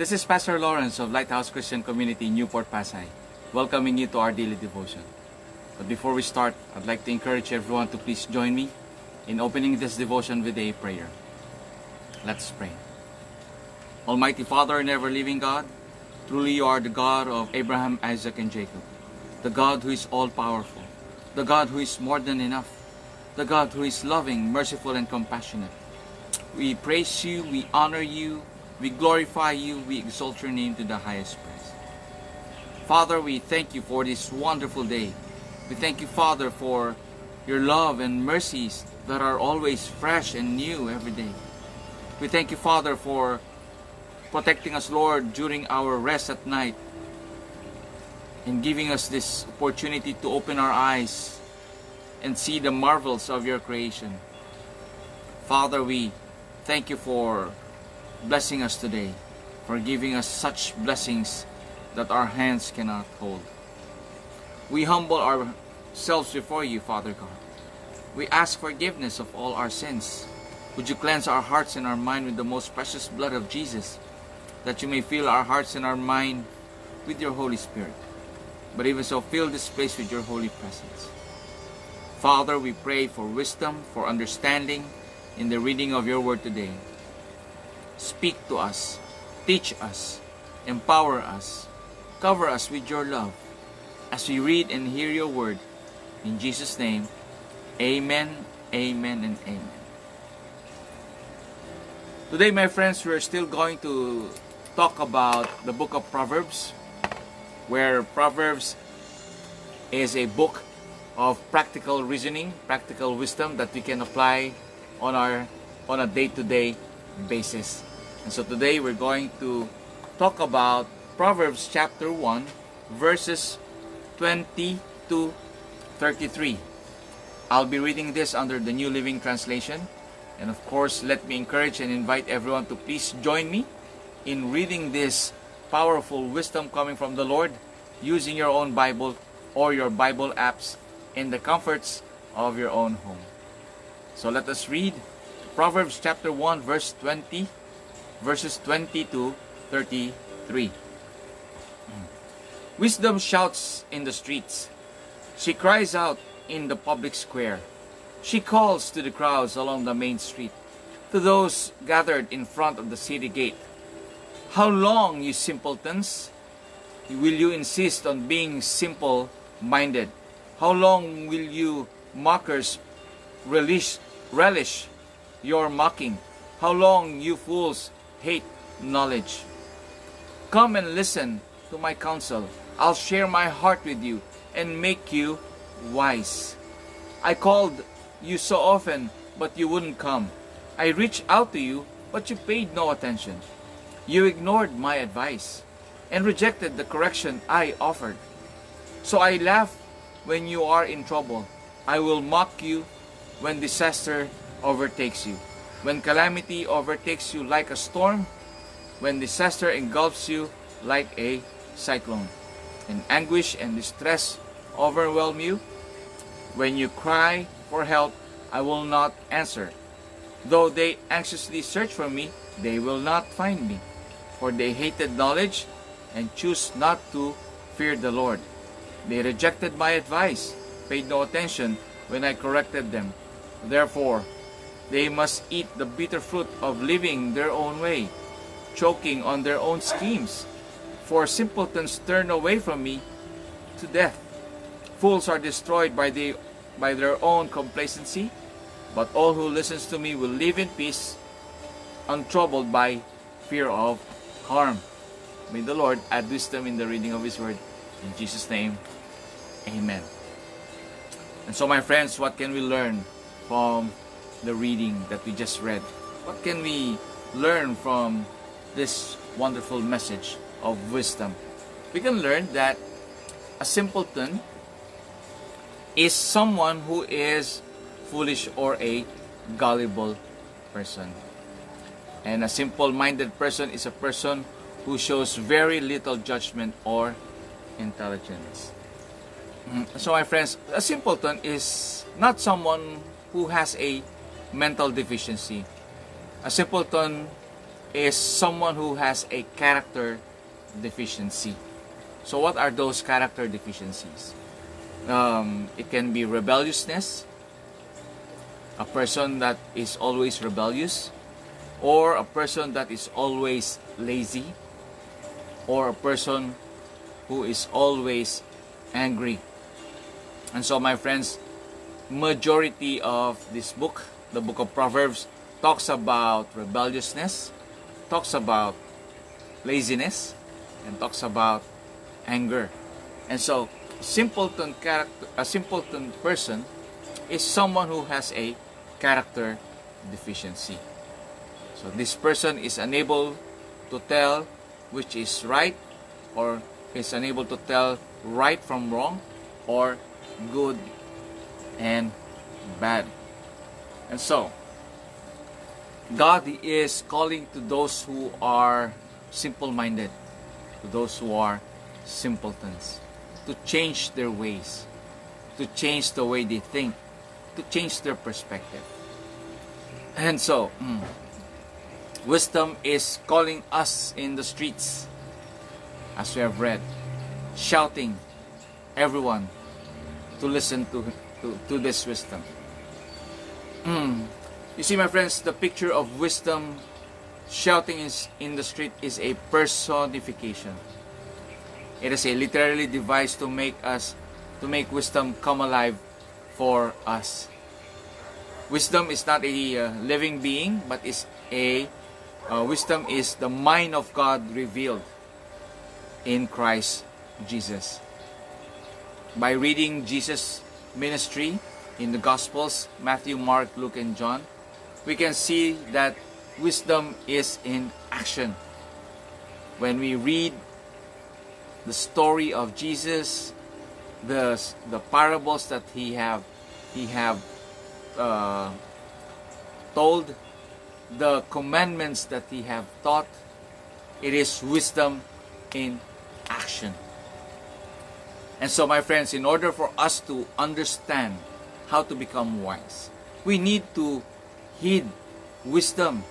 This is Pastor Lawrence of Lighthouse Christian Community, Newport, Pasay, welcoming you to our daily devotion. But before we start, I'd like to encourage everyone to please join me in opening this devotion with a prayer. Let's pray. Almighty Father and ever living God, truly you are the God of Abraham, Isaac, and Jacob, the God who is all powerful, the God who is more than enough, the God who is loving, merciful, and compassionate. We praise you, we honor you, we glorify you, we exalt your name to the highest praise. Father, we thank you for this wonderful day. We thank you, Father, for your love and mercies that are always fresh and new every day. We thank you, Father, for protecting us, Lord, during our rest at night and giving us this opportunity to open our eyes and see the marvels of your creation. Father, we thank you for blessing us today, for giving us such blessings that our hands cannot hold. We humble ourselves before you, Father God. We ask forgiveness of all our sins. Would you cleanse our hearts and our mind with the most precious blood of Jesus, that you may fill our hearts and our mind with your Holy Spirit. But even so, fill this place with your holy presence. Father, we pray for wisdom, for understanding in the reading of your word today. Speak to us, teach us, empower us, cover us with your love as we read and hear your word. In Jesus' name, amen, amen, and amen. Today, my friends, we're still going to talk about the book of Proverbs, where Proverbs is a book of practical reasoning, practical wisdom that we can apply on our on a day-to-day basis. And so today we're going to talk about Proverbs chapter 1 verses 20 to 33. I'll be reading this under the New Living Translation. And of course, let me encourage and invite everyone to please join me in reading this powerful wisdom coming from the Lord using your own Bible or your Bible apps in the comforts of your own home. So let us read Proverbs chapter 1 verse 20 verses 20 to 33. Mm. Wisdom shouts in the streets. She cries out in the public square. She calls to the crowds along the main street, to those gathered in front of the city gate. How long, you simpletons, will you insist on being simple-minded? How long will you mockers relish, relish your mocking? How long you fools hate knowledge? Come and listen to my counsel. I'll share my heart with you and make you wise. I called you so often, but you wouldn't come. I reached out to you, but you paid no attention. You ignored my advice and rejected the correction I offered. So I laugh when you are in trouble. I will mock you when disaster overtakes you. When calamity overtakes you like a storm, when disaster engulfs you like a cyclone, and anguish and distress overwhelm you, when you cry for help, I will not answer. Though they anxiously search for me, they will not find me. For they hated knowledge and choose not to fear the Lord. They rejected my advice, paid no attention when I corrected them. Therefore, they must eat the bitter fruit of living their own way, choking on their own schemes. For simpletons turn away from me to death. Fools are destroyed by, the, by their own complacency, but all who listens to me will live in peace, untroubled by fear of harm. May the Lord add wisdom in the reading of His Word. In Jesus' name, Amen. And so, my friends, what can we learn from the reading that we just read? What can we learn from this wonderful message of wisdom? We can learn that a simpleton is someone who is foolish or a gullible person. And a simple-minded person is a person who shows very little judgment or intelligence. Mm, so my friends, a simpleton is not someone who has a mental deficiency. A simpleton is someone who has a character deficiency. So, what are those character deficiencies? Um, it can be rebelliousness, a person that is always rebellious, or a person that is always lazy, or a person who is always angry. And so, my friends, majority of this book, the book of Proverbs, talks about rebelliousness, talks about laziness, and talks about anger. And so, simpleton character, a simpleton person is someone who has a character deficiency. So this person is unable to tell which is right or is unable to tell right from wrong or good and bad. And so God is calling to those who are simple-minded, to those who are simpletons, to change their ways, to change the way they think, to change their perspective. And so, mm, wisdom is calling us in the streets, as we have read, shouting everyone to listen to, to, to this wisdom. Mm. You see, my friends, the picture of wisdom shouting in the street is a personification. It is a literally device to make us to make wisdom come alive for us. Wisdom is not a uh, living being, but is a uh, wisdom is the mind of God revealed in Christ Jesus. By reading Jesus' ministry in the Gospels, Matthew, Mark, Luke, and John, we can see that wisdom is in action. When we read the story of Jesus, the the parables that he have he have uh, told, the commandments that he have taught, it is wisdom in action. And so, my friends, in order for us to understand how to become wise, we need to heed wisdom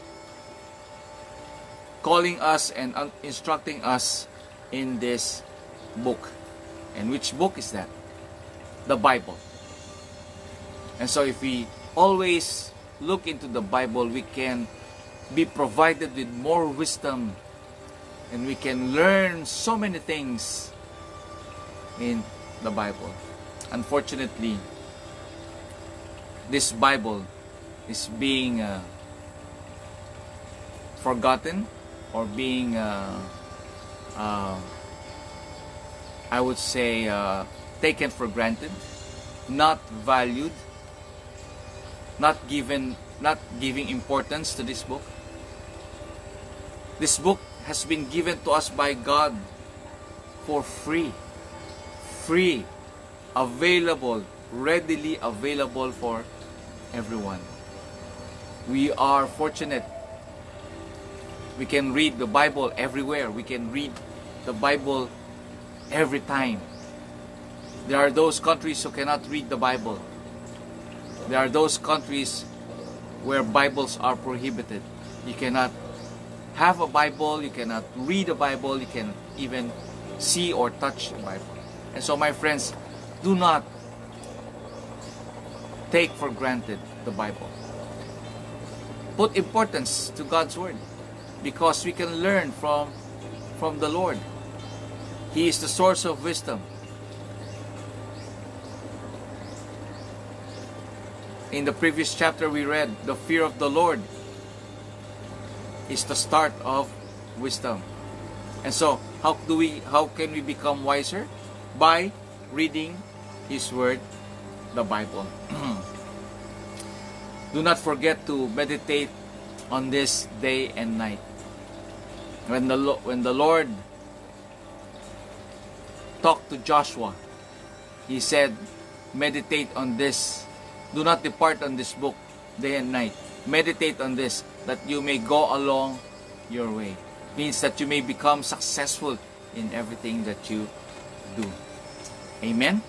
calling us and instructing us in this book. And which book is that? The Bible. And so if we always look into the Bible, we can be provided with more wisdom and we can learn so many things in the Bible. Unfortunately, this Bible is being uh, forgotten or being uh, uh, I would say uh, taken for granted not valued not given not giving importance to this book. This book has been given to us by God for free free available readily available for everyone we are fortunate we can read the Bible everywhere. We can read the Bible every time. There are those countries who cannot read the Bible. There are those countries where Bibles are prohibited. You cannot have a Bible, you cannot read a Bible, you can even see or touch the Bible. And so, my friends, do not take for granted the Bible. Put importance to God's Word because we can learn from from the Lord. He is the source of wisdom. In the previous chapter we read, the fear of the Lord is the start of wisdom. And so, how do we how can we become wiser? By reading his word, the Bible. do not forget to meditate on this day and night when the when the Lord talked to Joshua, he said, "Meditate on this. Do not depart on this book day and night. Meditate on this that you may go along your way." Means that you may become successful in everything that you do. Amen.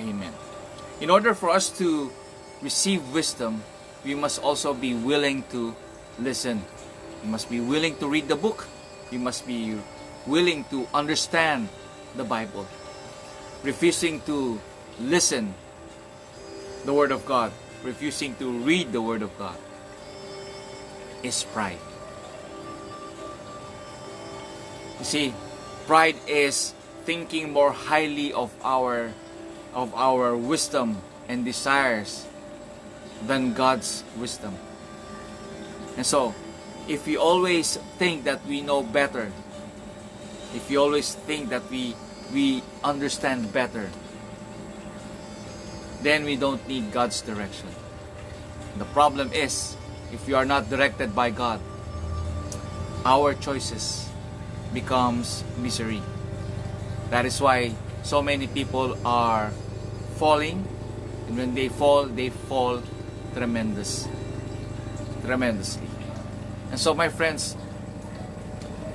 Amen. In order for us to receive wisdom, we must also be willing to listen We must be willing to read the book. We must be willing to understand the Bible. Refusing to listen the Word of God, refusing to read the Word of God is pride. You see, pride is thinking more highly of our of our wisdom and desires than God's wisdom. And so, if we always think that we know better, if we always think that we we understand better, then we don't need God's direction. The problem is, if we are not directed by God, our choices becomes misery. That is why so many people are falling and when they fall, they fall tremendous tremendously. And so my friends,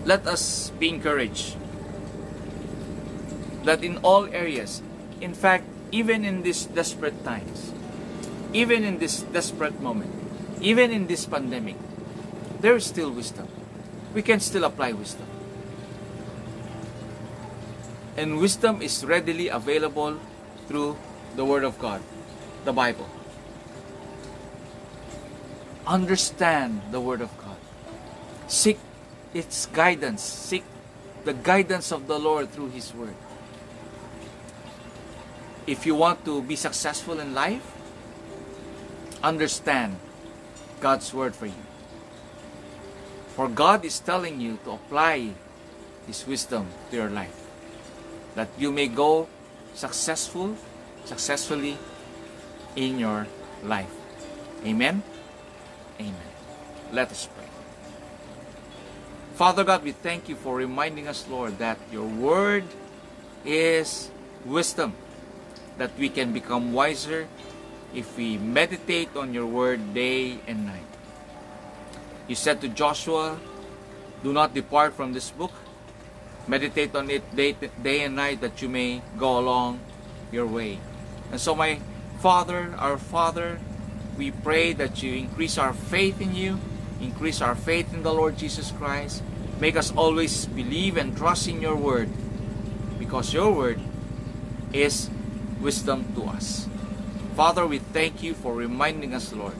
let us be encouraged that in all areas, in fact, even in these desperate times, even in this desperate moment, even in this pandemic, there is still wisdom. We can still apply wisdom. And wisdom is readily available through the Word of God, the Bible. Understand the Word of God. Seek its guidance. Seek the guidance of the Lord through His Word. If you want to be successful in life, understand God's Word for you. For God is telling you to apply His wisdom to your life. That you may go successful, successfully in your life. Amen? Amen. Let us pray. Father God, we thank you for reminding us, Lord, that your word is wisdom, that we can become wiser if we meditate on your word day and night. You said to Joshua, Do not depart from this book. Meditate on it day, day and night that you may go along your way. And so, my Father, our Father, we pray that you increase our faith in you, increase our faith in the Lord Jesus Christ. Make us always believe and trust in your word because your word is wisdom to us. Father, we thank you for reminding us, Lord.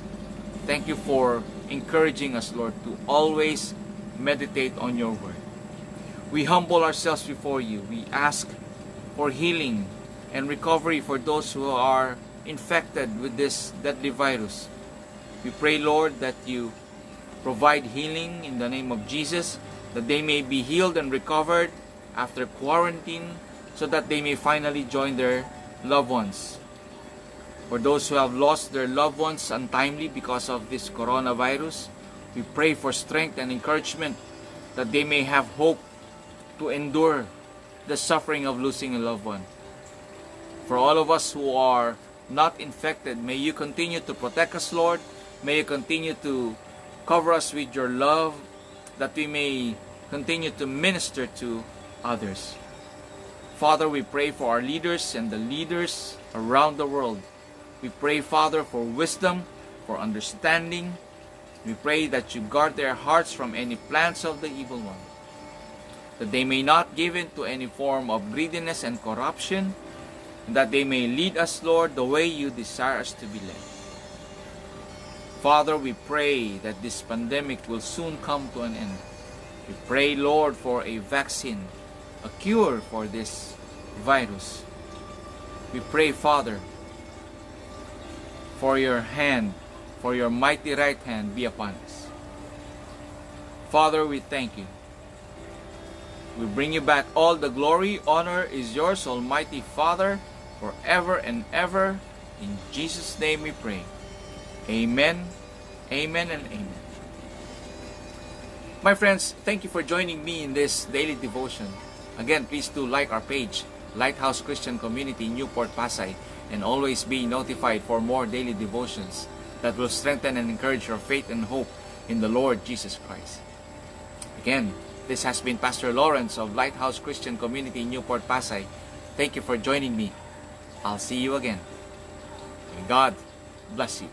Thank you for encouraging us, Lord, to always meditate on your word. We humble ourselves before you. We ask for healing and recovery for those who are infected with this deadly virus. We pray, Lord, that you provide healing in the name of Jesus, that they may be healed and recovered after quarantine, so that they may finally join their loved ones. For those who have lost their loved ones untimely because of this coronavirus, we pray for strength and encouragement that they may have hope to endure the suffering of losing a loved one. For all of us who are not infected, may you continue to protect us, Lord. May you continue to cover us with your love that we may continue to minister to others. Father, we pray for our leaders and the leaders around the world. We pray, Father, for wisdom, for understanding. We pray that you guard their hearts from any plans of the evil one, that they may not give in to any form of greediness and corruption, and that they may lead us, Lord, the way you desire us to be led. Father, we pray that this pandemic will soon come to an end. We pray, Lord, for a vaccine, a cure for this virus. We pray, Father, for your hand, for your mighty right hand be upon us. Father, we thank you. We bring you back all the glory, honor is yours, Almighty Father, forever and ever. In Jesus' name we pray. Amen, amen, and amen. My friends, thank you for joining me in this daily devotion. Again, please do like our page, Lighthouse Christian Community, Newport, Pasay, and always be notified for more daily devotions that will strengthen and encourage your faith and hope in the Lord Jesus Christ. Again, this has been Pastor Lawrence of Lighthouse Christian Community, Newport, Pasay. Thank you for joining me. I'll see you again. May God bless you.